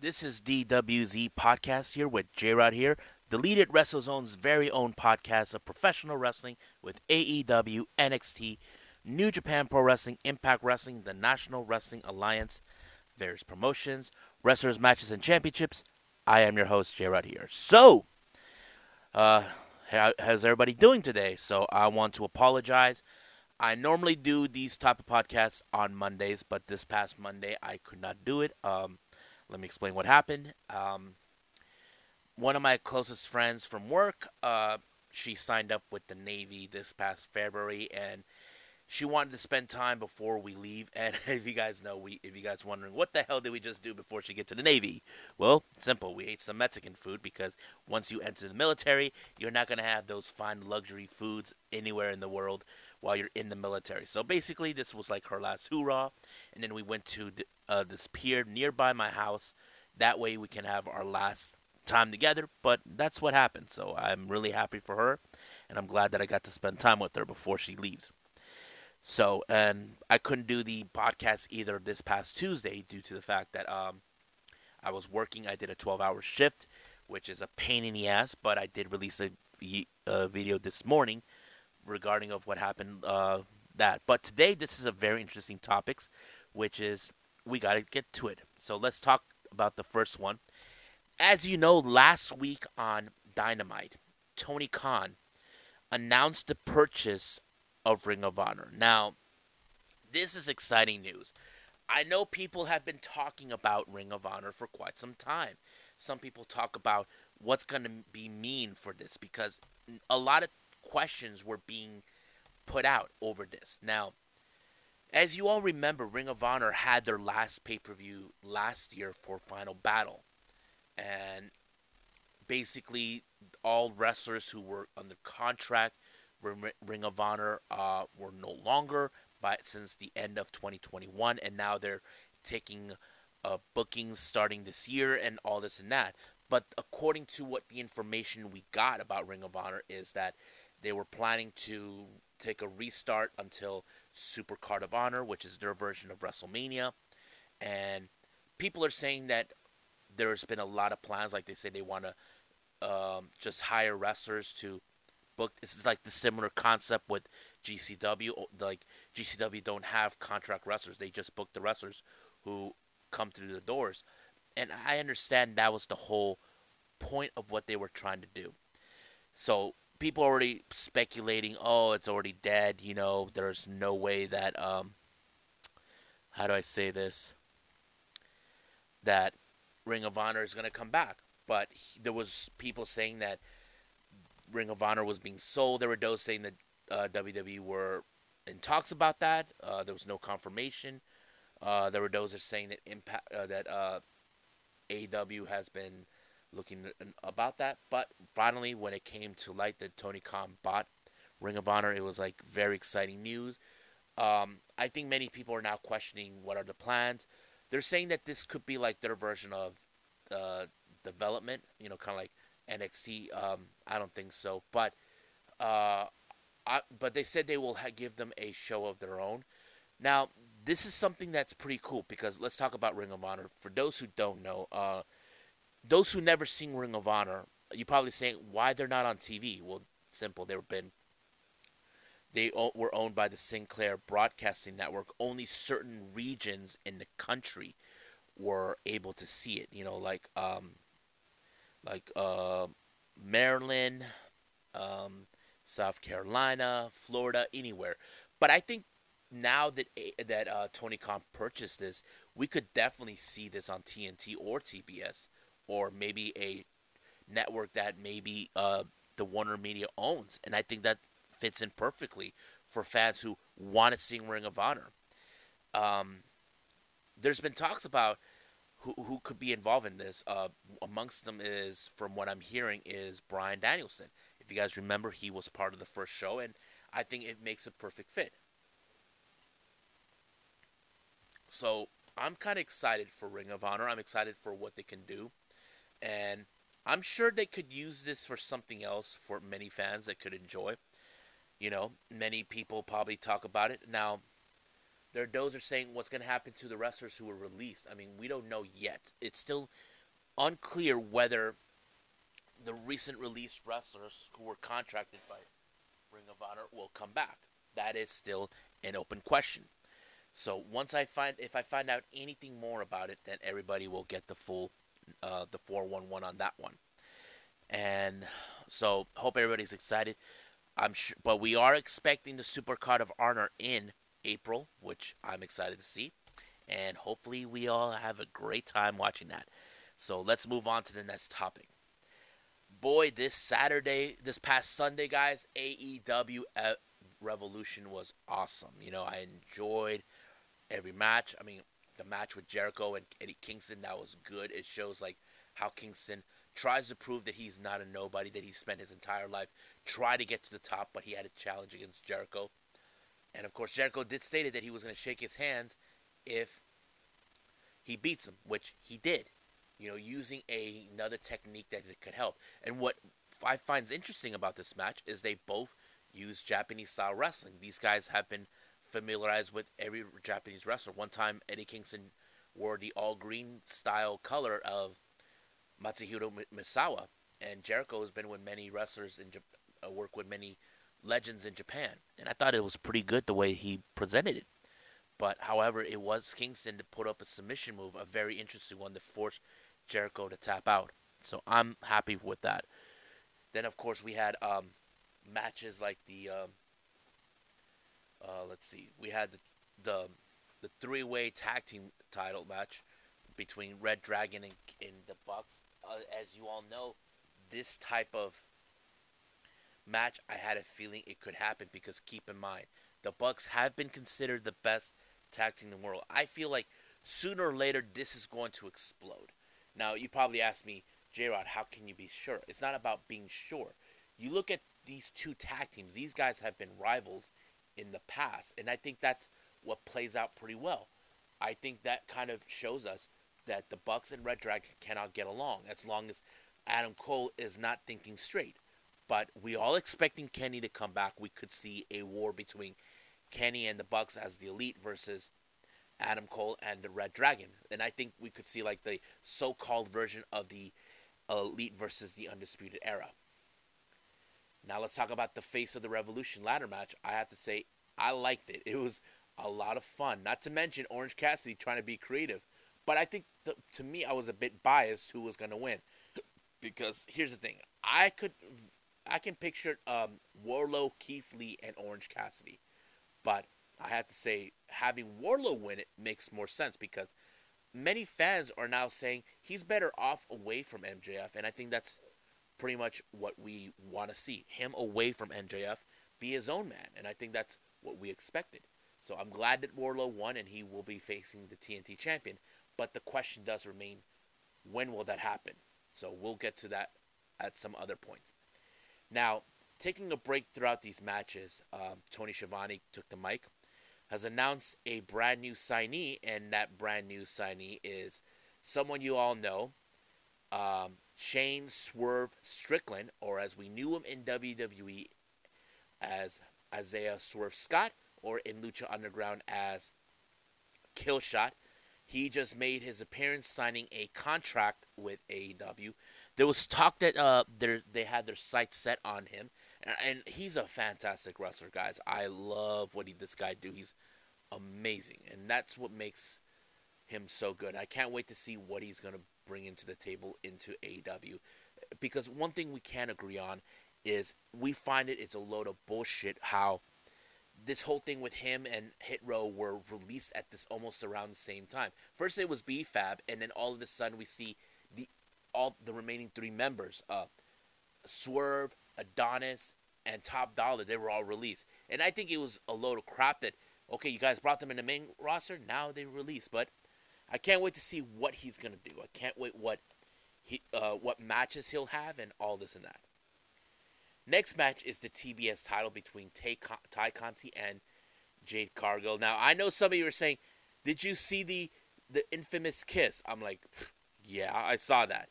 This is DWZ Podcast here with J Rod here, deleted WrestleZone's very own podcast of professional wrestling with AEW, NXT, New Japan Pro Wrestling, Impact Wrestling, the National Wrestling Alliance, various promotions, wrestlers, matches, and championships. I am your host, J Rod here. So, uh, how's everybody doing today? So, I want to apologize. I normally do these type of podcasts on Mondays, but this past Monday I could not do it. Um, let me explain what happened. Um, one of my closest friends from work, uh, she signed up with the Navy this past February, and she wanted to spend time before we leave. And if you guys know, we if you guys wondering what the hell did we just do before she get to the Navy? Well, simple. We ate some Mexican food because once you enter the military, you're not gonna have those fine luxury foods anywhere in the world while you're in the military. So basically, this was like her last hoorah. And then we went to uh, this pier nearby my house. That way we can have our last time together. But that's what happened. So I'm really happy for her. And I'm glad that I got to spend time with her before she leaves. So, and I couldn't do the podcast either this past Tuesday due to the fact that um, I was working. I did a 12 hour shift, which is a pain in the ass. But I did release a, a video this morning regarding of what happened uh, that. But today, this is a very interesting topics, which is we got to get to it. So let's talk about the first one. As you know, last week on Dynamite, Tony Khan announced the purchase of Ring of Honor. Now, this is exciting news. I know people have been talking about Ring of Honor for quite some time. Some people talk about what's going to be mean for this because a lot of questions were being put out over this. Now, as you all remember, Ring of Honor had their last pay per view last year for Final Battle. And basically, all wrestlers who were under contract with Ring of Honor uh, were no longer but since the end of 2021, and now they're taking uh, bookings starting this year and all this and that. But according to what the information we got about Ring of Honor is that they were planning to take a restart until Super Card of Honor, which is their version of WrestleMania. And people are saying that there's been a lot of plans, like they say they want to um, just hire wrestlers to book. This is like the similar concept with GCW. Like GCW don't have contract wrestlers; they just book the wrestlers who come through the doors. And I understand that was the whole point of what they were trying to do. So people already speculating, oh, it's already dead. You know, there's no way that um, how do I say this? That Ring of Honor is going to come back. But he, there was people saying that Ring of Honor was being sold. There were those saying that uh, WWE were in talks about that. Uh, there was no confirmation. Uh, there were those that saying that impact uh, that uh, AEW has been looking about that. But finally, when it came to light that Tony Khan bought Ring of Honor, it was like very exciting news. Um, I think many people are now questioning what are the plans. They're saying that this could be like their version of uh, development, you know, kind of like NXT. Um, I don't think so, but uh, I, but they said they will ha- give them a show of their own. Now, this is something that's pretty cool because let's talk about Ring of Honor. For those who don't know, uh, those who never seen Ring of Honor, you probably saying why they're not on TV. Well, simple. They've been they were owned by the Sinclair Broadcasting Network. Only certain regions in the country were able to see it. You know, like um, like uh, Maryland, um, South Carolina, Florida, anywhere. But I think now that that uh, Tony Khan purchased this, we could definitely see this on TNT or TBS or maybe a network that maybe uh, the Warner Media owns, and I think that fits in perfectly for fans who want to see Ring of Honor. Um, there's been talks about who who could be involved in this. Uh, amongst them is, from what I'm hearing, is Bryan Danielson. If you guys remember, he was part of the first show, and I think it makes a perfect fit. So I'm kind of excited for Ring of Honor. I'm excited for what they can do and I'm sure they could use this for something else for many fans that could enjoy. You know, many people probably talk about it. Now, There, are those are saying what's going to happen to the wrestlers who were released. I mean, we don't know yet. It's still unclear whether the recent released wrestlers who were contracted by Ring of Honor will come back. That is still an open question. So once I find if I find out anything more about it, then everybody will get the full uh, the 411 on that one. And so hope everybody's excited. I'm sure, but we are expecting the Supercard of Honor in April, which I'm excited to see, and hopefully we all have a great time watching that. So let's move on to the next topic. Boy, this Saturday, this past Sunday, guys, AEW Revolution was awesome. You know, I enjoyed every match. I mean, the match with Jericho and Eddie Kingston that was good. It shows like how Kingston tries to prove that he's not a nobody, that he spent his entire life trying to get to the top, but he had a challenge against Jericho. And of course, Jericho did state that he was going to shake his hands if he beats him, which he did. You know, using a, another technique that could help. And what I find interesting about this match is they both use Japanese style wrestling. These guys have been familiarized with every Japanese wrestler. One time, Eddie Kingston wore the all green style color of Mitsuharu Misawa, and Jericho has been with many wrestlers and uh, with many legends in Japan, and I thought it was pretty good the way he presented it. But however, it was Kingston to put up a submission move, a very interesting one that forced Jericho to tap out. So I'm happy with that. Then of course we had um, matches like the um, uh, let's see, we had the the, the three way tag team title match between Red Dragon and, and the Bucks. Uh, as you all know, this type of match, I had a feeling it could happen because keep in mind, the Bucks have been considered the best tag team in the world. I feel like sooner or later this is going to explode. Now, you probably ask me, J Rod, how can you be sure? It's not about being sure. You look at these two tag teams, these guys have been rivals in the past, and I think that's what plays out pretty well. I think that kind of shows us that the Bucks and Red Dragon cannot get along as long as Adam Cole is not thinking straight. But we all expecting Kenny to come back. We could see a war between Kenny and the Bucks as the Elite versus Adam Cole and the Red Dragon. And I think we could see like the so-called version of the Elite versus the Undisputed Era. Now let's talk about the face of the Revolution ladder match. I have to say I liked it. It was a lot of fun. Not to mention Orange Cassidy trying to be creative. But I think the, to me I was a bit biased who was going to win because here's the thing. I could I can picture um, Wardlow, Keith Lee, and Orange Cassidy, but I have to say having Wardlow win it makes more sense because many fans are now saying he's better off away from MJF, and I think that's pretty much what we want to see him away from MJF, be his own man, and I think that's what we expected. So I'm glad that Wardlow won, and he will be facing the TNT champion. But the question does remain: when will that happen? So we'll get to that at some other point. Now, taking a break throughout these matches, um, Tony Schiavone took the mic, has announced a brand new signee, and that brand new signee is someone you all know, um, Shane Swerve Strickland, or as we knew him in WWE as Isaiah Swerve Scott, or in Lucha Underground as Killshot. He just made his appearance signing a contract with AEW there was talk that uh they had their sights set on him, and, and, he's a fantastic wrestler, guys. I love what he, this guy do. He's amazing, and that's what makes him so good. I can't wait to see what he's gonna bring into the table into AEW, because one thing we can't agree on is we find it it's a load of bullshit how this whole thing with him and Hit Row were released at this almost around the same time. First it was B-Fab, and then all of a sudden we see the all the remaining three members, uh, Swerve, Adonis, and Top Dollar, they were all released. And I think it was a load of crap that, okay, you guys brought them in the main roster, now they release. But I can't wait to see what he's gonna do. I can't wait what he uh, what matches he'll have and all this and that. Next match is the TBS title between Tay, Con- Tay Conti and Jade Cargill. Now I know some of you are saying, "Did you see the the infamous kiss?" I'm like, yeah, I saw that.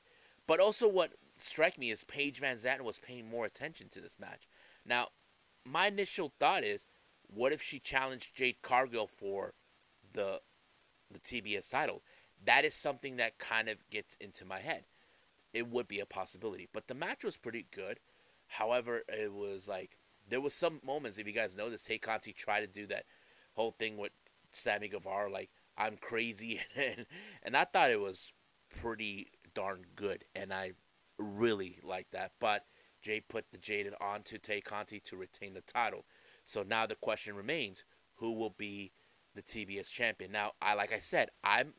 But also, what struck me is Paige VanZant was paying more attention to this match. Now, my initial thought is, what if she challenged Jade Cargill for the the TBS title. That is something that kind of gets into my head. It would be a possibility, but the match was pretty good. However, it was like there was some moments. If you guys noticed, Tay Conti tried to do that whole thing with Sammy Guevara, like I'm crazy, and and I thought it was pretty darn good, and I really like that. But Jay put the Jaded onto Tay Conti to retain the title. So now the question remains: Who will be the TBS champion? Now, I like I said, I'm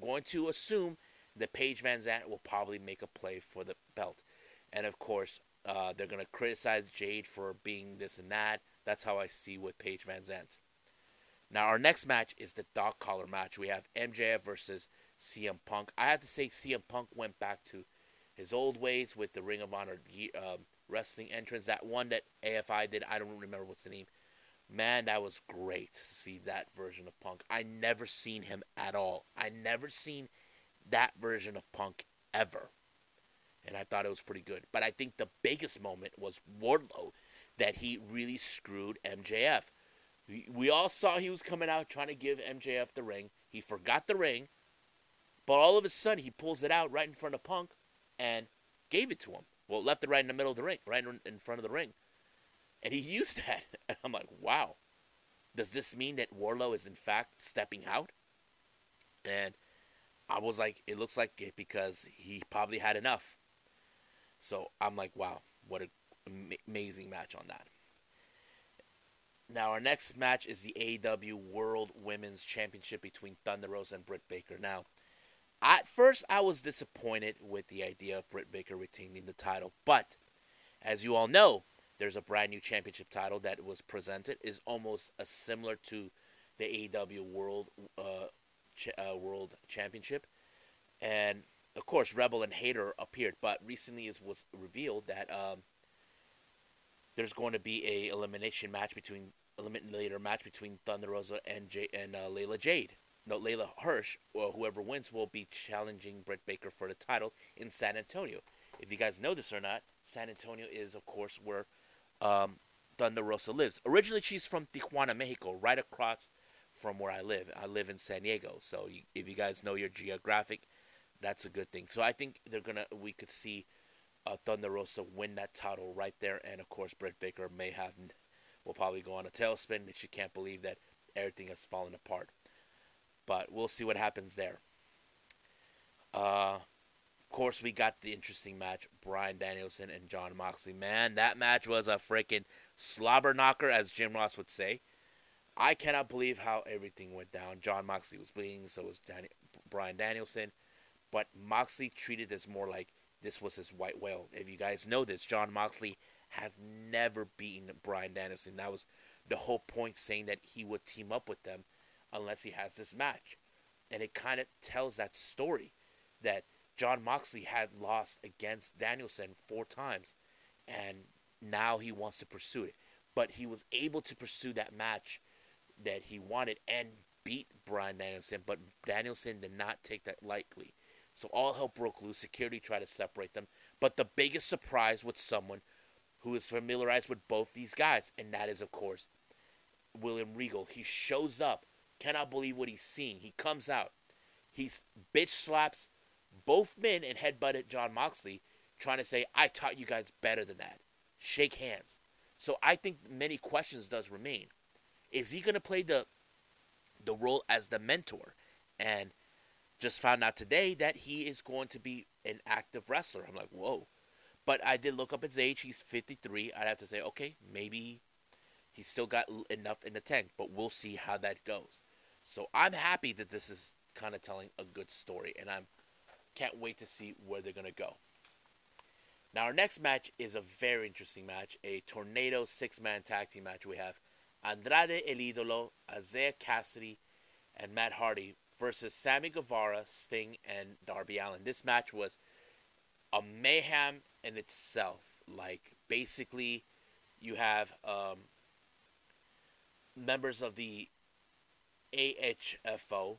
going to assume that Paige VanZant will probably make a play for the belt, and of course, uh, they're going to criticize Jade for being this and that. That's how I see with Paige VanZant. Now, our next match is the dog collar match. We have MJF versus CM Punk. I have to say, CM Punk went back to his old ways with the Ring of Honor um, wrestling entrance. That one that AFI did, I don't remember what's the name. Man, that was great to see that version of Punk. I never seen him at all. I never seen that version of Punk ever. And I thought it was pretty good. But I think the biggest moment was Wardlow that he really screwed MJF. We, all saw he was coming out trying to give MJF the ring. He forgot the ring. But all of a sudden, he pulls it out right in front of Punk and gave it to him. Well, left it right in the middle of the ring, right in front of the ring. And he used that. And I'm like, wow. Does this mean that Wardlow is in fact stepping out? And I was like, it looks like it because he probably had enough. So I'm like, wow, what an amazing match on that. Now, our next match is the AEW World Women's Championship between Thunder Rosa and Britt Baker. Now, at first, I was disappointed with the idea of Britt Baker retaining the title, but as you all know, there's a brand new championship title that was presented is almost a similar to the AEW World uh, Ch- uh, World Championship, and of course, Rebel and Hayter appeared. But recently, it was revealed that um, there's going to be a elimination match between eliminator match between Thunder Rosa and J- and uh, Leyla Jade no, Leyla Hirsch, or whoever wins, will be challenging Britt Baker for the title in San Antonio. If you guys know this or not, San Antonio is, of course, where um, Thunder Rosa lives. Originally, she's from Tijuana, Mexico, right across from where I live. I live in San Diego, so you, if you guys know your geographic, that's a good thing. So I think they're gonna, we could see uh, Thunder Rosa win that title right there, and of course, Britt Baker may have, will probably go on a tailspin. that She can't believe that everything has fallen apart but we'll see what happens there. Uh, course, we got the interesting match Bryan Danielson and Jon Moxley. Man, that match was a freaking slobber knocker, as Jim Ross would say. I cannot believe how everything went down. Jon Moxley was bleeding, so was Danny, Bryan Danielson. But Moxley treated this more like this was his white whale. If you guys know this, Jon Moxley has never beaten Bryan Danielson. That was the whole point, saying that he would team up with them unless he has this match. And it kind of tells that story that Jon Moxley had lost against Danielson four times, and now he wants to pursue it. But he was able to pursue that match that he wanted and beat Bryan Danielson, but Danielson did not take that lightly. So all hell broke loose. Security tried to separate them. But the biggest surprise was someone who is familiarized with both these guys, and that is, of course, William Regal. He shows up cannot believe what he's seeing. He comes out. He's bitch slaps both men and headbutted Jon Moxley, trying to say, I taught you guys better than that. Shake hands. So I think many questions does remain. Is he gonna play the the role as the mentor? And just found out today that he is going to be an active wrestler. I'm like, whoa. But I did look up his age. He's 53. I'd have to say, okay, maybe he's still got enough in the tank, but we'll see how that goes. So I'm happy that this is kind of telling a good story, and I'm can't wait to see where they're gonna go. Now our next match is a very interesting match, a tornado six-man tag team match. We have Andrade El Idolo, Isiah Kassidy, and Matt Hardy versus Sammy Guevara, Sting, and Darby Allin. This match was a mayhem in itself. Like basically, you have um, members of the AHFO,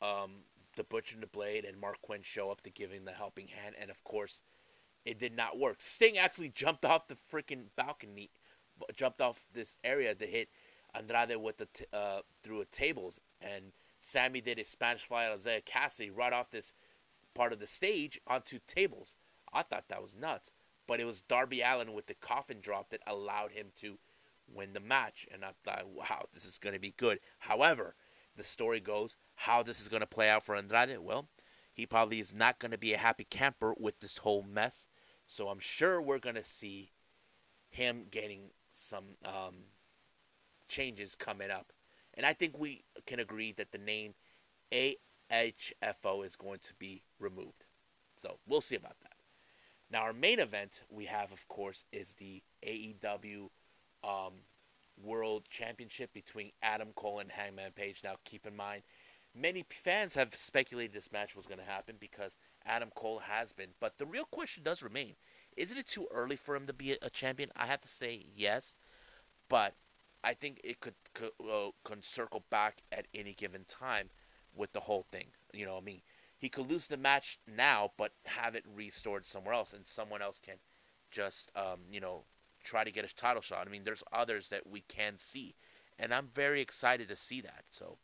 um, the Butcher and the Blade, and Marq Quen show up to give him the helping hand, and of course, it did not work. Sting actually jumped off the freaking balcony, jumped off this area to hit Andrade with the t- uh, through a tables, and Sammy did a Spanish fly on Isiah Kassidy right off this part of the stage onto tables. I thought that was nuts. But it was Darby Allin with the coffin drop that allowed him to win the match. And I thought, wow, this is going to be good. However, the story goes how this is going to play out for Andrade. Well, he probably is not going to be a happy camper with this whole mess. So I'm sure we're going to see him getting some um, changes coming up. And I think we can agree that the name AHFO is going to be removed. So we'll see about that. Now, our main event we have, of course, is the AEW um, World Championship between Adam Cole and Hangman Page. Now, keep in mind, many fans have speculated this match was going to happen because Adam Cole has been. But the real question does remain isn't it too early for him to be a champion? I have to say yes. But I think it could could, uh, could circle back at any given time with the whole thing. You know, what I mean, he could lose the match now, but have it restored somewhere else, and someone else can just, um, you know, try to get a title shot. I mean, there's others that we can see, and I'm very excited to see that. So,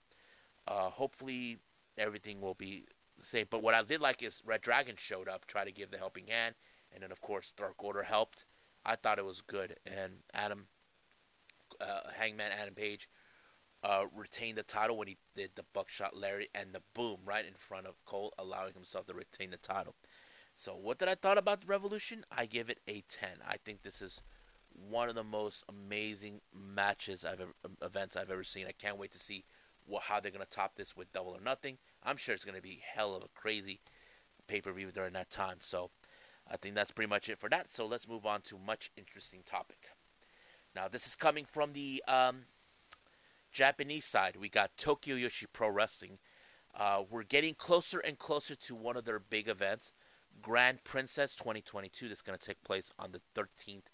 uh, hopefully, everything will be the same. But what I did like is Red Dragon showed up, try to give the helping hand, and then of course Dark Order helped. I thought it was good, and Adam uh, Hangman Adam Page uh, retained the title when he did the buckshot Larry and the boom right in front of Cole, allowing himself to retain the title. So, what did I thought about the Revolution? I give it a 10. I think this is one of the most amazing matches I've ever, um, events I've ever seen. I can't wait to see what, how they're to top this with Double or Nothing. I'm sure it's to be hell of a crazy pay per view during that time. So, I think that's pretty much it for that. So, let's move on to much interesting topic. Now, this is coming from the um, Japanese side. We got Tokyo Joshi Pro Wrestling. Uh, we're getting closer and closer to one of their big events, Grand Princess 2022. That's going to take place on the 13th,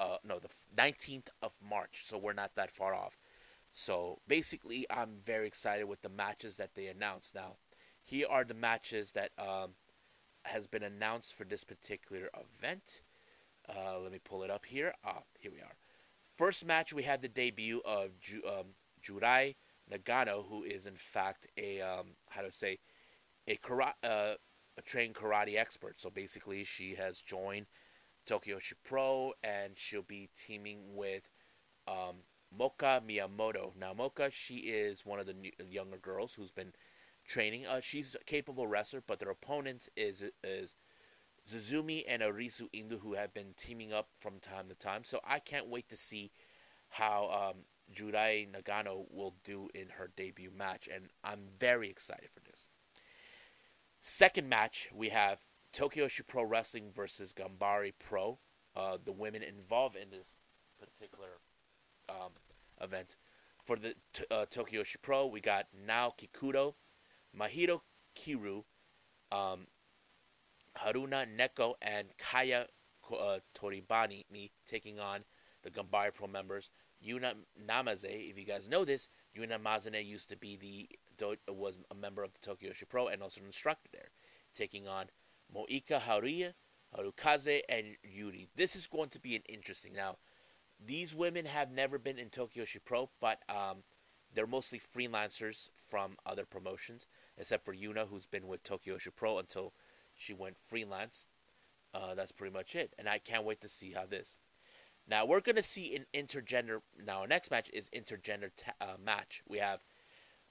uh, no, the 19th of March. So we're not that far off. So basically, I'm very excited with the matches that they announced. Now, here are the matches that um, has been announced for this particular event. Uh, let me pull it up here. Ah, here we are. First match, we had the debut of Ju- um, Juria Nagano, who is in fact a um, how to say a karate, uh, a trained karate expert. So basically, she has joined Tokyo Pro, and she'll be teaming with um, Moka Miyamoto. Now, Moka, she is one of the new, younger girls who's been training. Uh, she's a capable wrestler, but their opponent is is Zuzumi and Arisu Endo, who have been teaming up from time to time. So I can't wait to see how um, Juria Nagano will do in her debut match, and I'm very excited for this. Second match, we have Tokyo Pro Wrestling versus Ganbare Pro, uh, the women involved in this particular um, event. For the t- uh, Tokyo Pro, we got Nao Kikudo, Mahiro Kiryu, um, Haruna Neko and Kaya uh, Toribami taking on the Ganbare Pro members. Yuna Namaze, if you guys know this, Yuna Manase used to be the was a member of the Tokyo Pro and also an instructor there, taking on Moika Haruya, Harukaze, and Yuri. This is going to be an interesting. Now, these women have never been in Tokyo Pro, but um, they're mostly freelancers from other promotions, except for Yuna, who's been with Tokyo Pro until she went freelance. Uh, that's pretty much it. And I can't wait to see how this. Now we're gonna see an intergender. Now our next match is intergender ta- uh, match. We have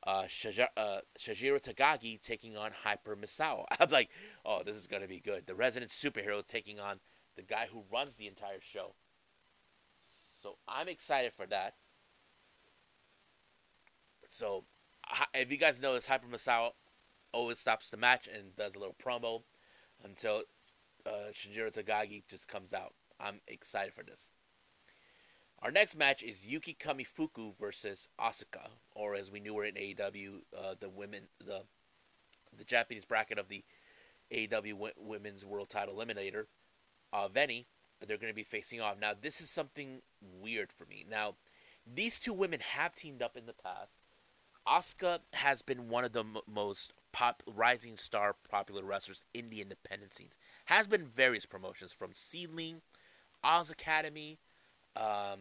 uh, Shajira, uh, Takagi taking on Hyper Misao. I'm like, oh, this is gonna be good. The resident superhero taking on the guy who runs the entire show. So I'm excited for that. So if you guys know this, Hyper Misao always stops the match and does a little promo until uh, Shinjiro Takagi just comes out. I'm excited for this. Our next match is Yuki Kamifuku versus Asuka, or as we knew her in AEW, uh, the women, the the Japanese bracket of the AEW Women's World Title Eliminator, uh, Veny. They're going to be facing off. Now, this is something weird for me. Now, these two women have teamed up in the past. Asuka has been one of the m- most pop rising star popular wrestlers in the independent scenes. Has been various promotions from Seadlinnng, Oz Academy, um,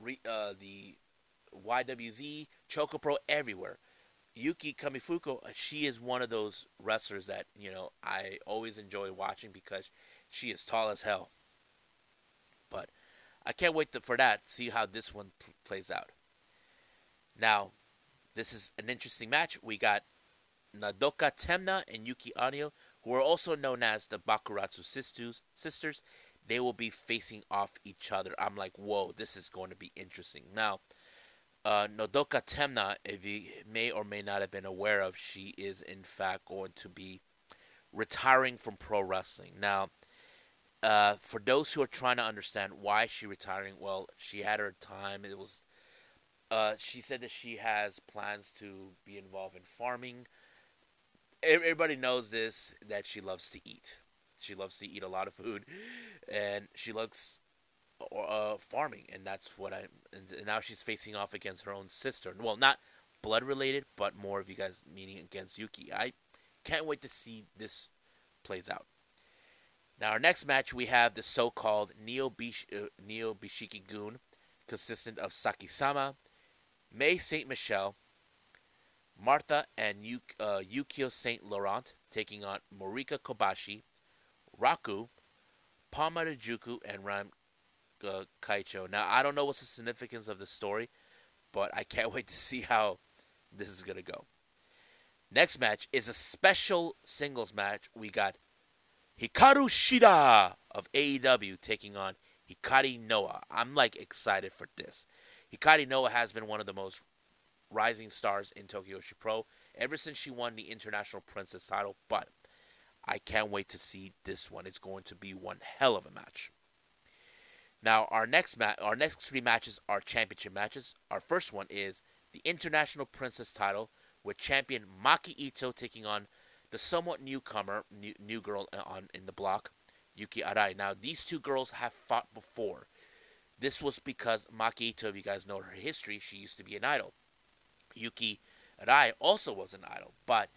re, uh, the YWZ, Choco Pro, everywhere. Yuki Kamifuku, uh, she is one of those wrestlers that you know I always enjoy watching because she is tall as hell. But I can't wait to, for that. See how this one plays out. Now, this is an interesting match. We got Nodoka Tenma and Yuki Aino, who are also known as the Bakuretsu sisters. Sisters, they will be facing off each other. I'm like, whoa, this is going to be interesting. Now, uh, Nodoka Tenma, if you may or may not have been aware of, she is in fact going to be retiring from pro wrestling. Now, uh, for those who are trying to understand why she retiring, well, she had her time. It was, uh, she said that she has plans to be involved in farming. Everybody knows this that she loves to eat. She loves to eat a lot of food, and she loves uh, farming, and that's what I. And now she's facing off against her own sister. Well, not blood related, but more of you guys meaning against Yuki. I can't wait to see this plays out. Now, our next match, we have the so-called Neo, Bish- uh, Neo Bishiki Gun, consistent of Saki-sama, Mei Saint-Michel, Martha and Yuk- uh, Yukio Saint Laurent taking on Morika Kobashi, Raku, Palma Juku, and Ram uh, Kaicho. Now, I don't know what's the significance of the story, but I can't wait to see how this is going to go. Next match is a special singles match. We got Hikaru Shida of AEW taking on Hikari Noa. I'm like excited for this. Hikari Noa has been one of the most rising stars in Tokyo Pro ever since she won the International Princess title, but I can't wait to see this one. It's going to be one hell of a match. Now, our next ma- our next three matches are championship matches. Our first one is the International Princess title with champion Maki Ito taking on the somewhat newcomer, new, new girl uh, on in the block, Yuki Arai. Now, these two girls have fought before. This was because Maki Ito, if you guys know her history, she used to be an idol. Yuki Arai also was an idol, but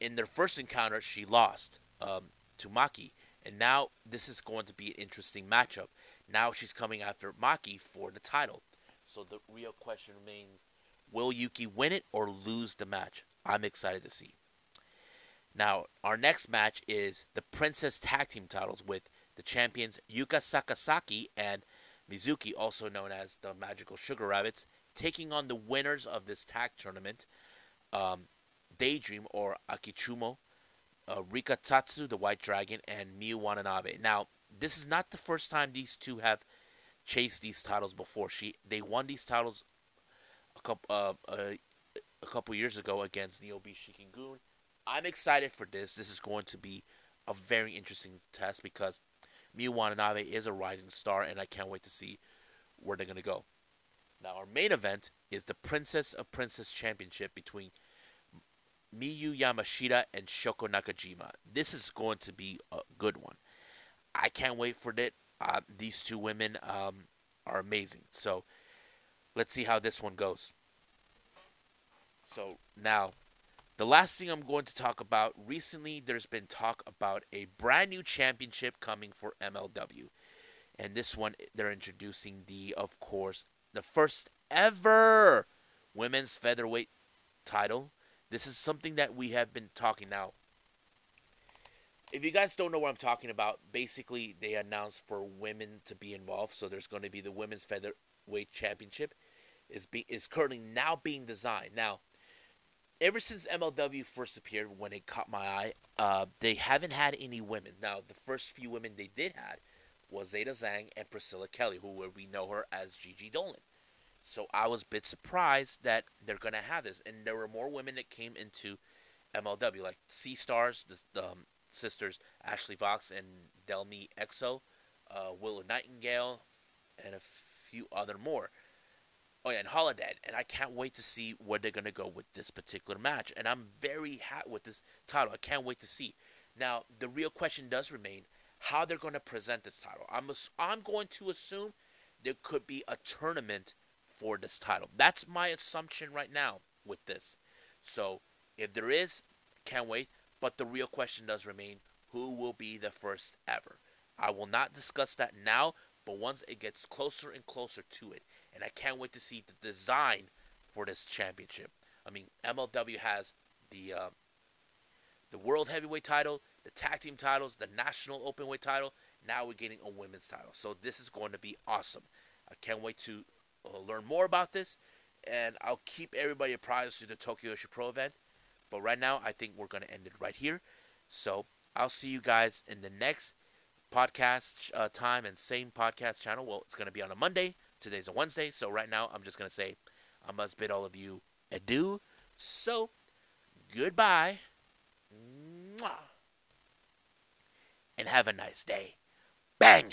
in their first encounter, she lost um, to Maki, and now this is going to be an interesting matchup. Now she's coming after Maki for the title. So the real question remains will Yuki win it or lose the match? I'm excited to see. Now, our next match is the Princess Tag Team titles with the champions Yuka Sakazaki and Mizuki, also known as the Magical Sugar Rabbits, taking on the winners of this tag tournament, um, Daydream or Akichumo, uh, Rika Tatsu, the White Dragon, and Miu Watanabe. Now, this is not the first time these two have chased these titles before. She they won these titles a couple uh, uh, a couple years ago against Niobe Shikingun. I'm excited for this. This is going to be a very interesting test because Miu Watanabe is a rising star, and I can't wait to see where they're going to go. Now, our main event is the Princess of Princess Championship between Miyu Yamashita and Shoko Nakajima. This is going to be a good one. I can't wait for it. Uh, these two women um, are amazing. So let's see how this one goes. So now, the last thing I'm going to talk about recently, there's been talk about a brand new championship coming for MLW. And this one, they're introducing the, of course, the first ever women's featherweight title. This is something that we have been talking now if you guys don't know what I'm talking about, basically they announced for women to be involved. So there's going to be the women's featherweight championship is be is currently now being designed. Now, ever since MLW first appeared, when it caught my eye, uh, they haven't had any women. Now, the first few women they did had was Zeta Zhang and Priscilla Kelly, who we know her as Gigi Dolan. So I was a bit surprised that they're going to have this, and there were more women that came into MLW, like Sea Stars, the, um, sisters Ashley Vox and Delmi Exo, uh, Willow Nightingale, and a few other more. Oh yeah, and Holidead, and I can't wait to see where they're gonna go with this particular match. And I'm very happy with this title. I can't wait to see. Now the real question does remain how they're gonna present this title. I'm I'm going to assume there could be a tournament for this title. That's my assumption right now with this. So if there is, can't wait. But the real question does remain who will be the first ever? I will not discuss that now, but once it gets closer and closer to it, and I can't wait to see the design for this championship. I mean, MLW has the uh, the world heavyweight title, the tag team titles, the national openweight title. Now we're getting a women's title. So this is going to be awesome. I can't wait to learn more about this, and I'll keep everybody apprised to the Tokyo Joshi Pro event. But right now, I think we're going to end it right here. So I'll see you guys in the next podcast uh, time and same podcast channel. Well, it's going to be on a Monday. Today's a Wednesday. So right now, I'm just going to say I must bid all of you adieu. So goodbye. Mwah. And have a nice day. Bang!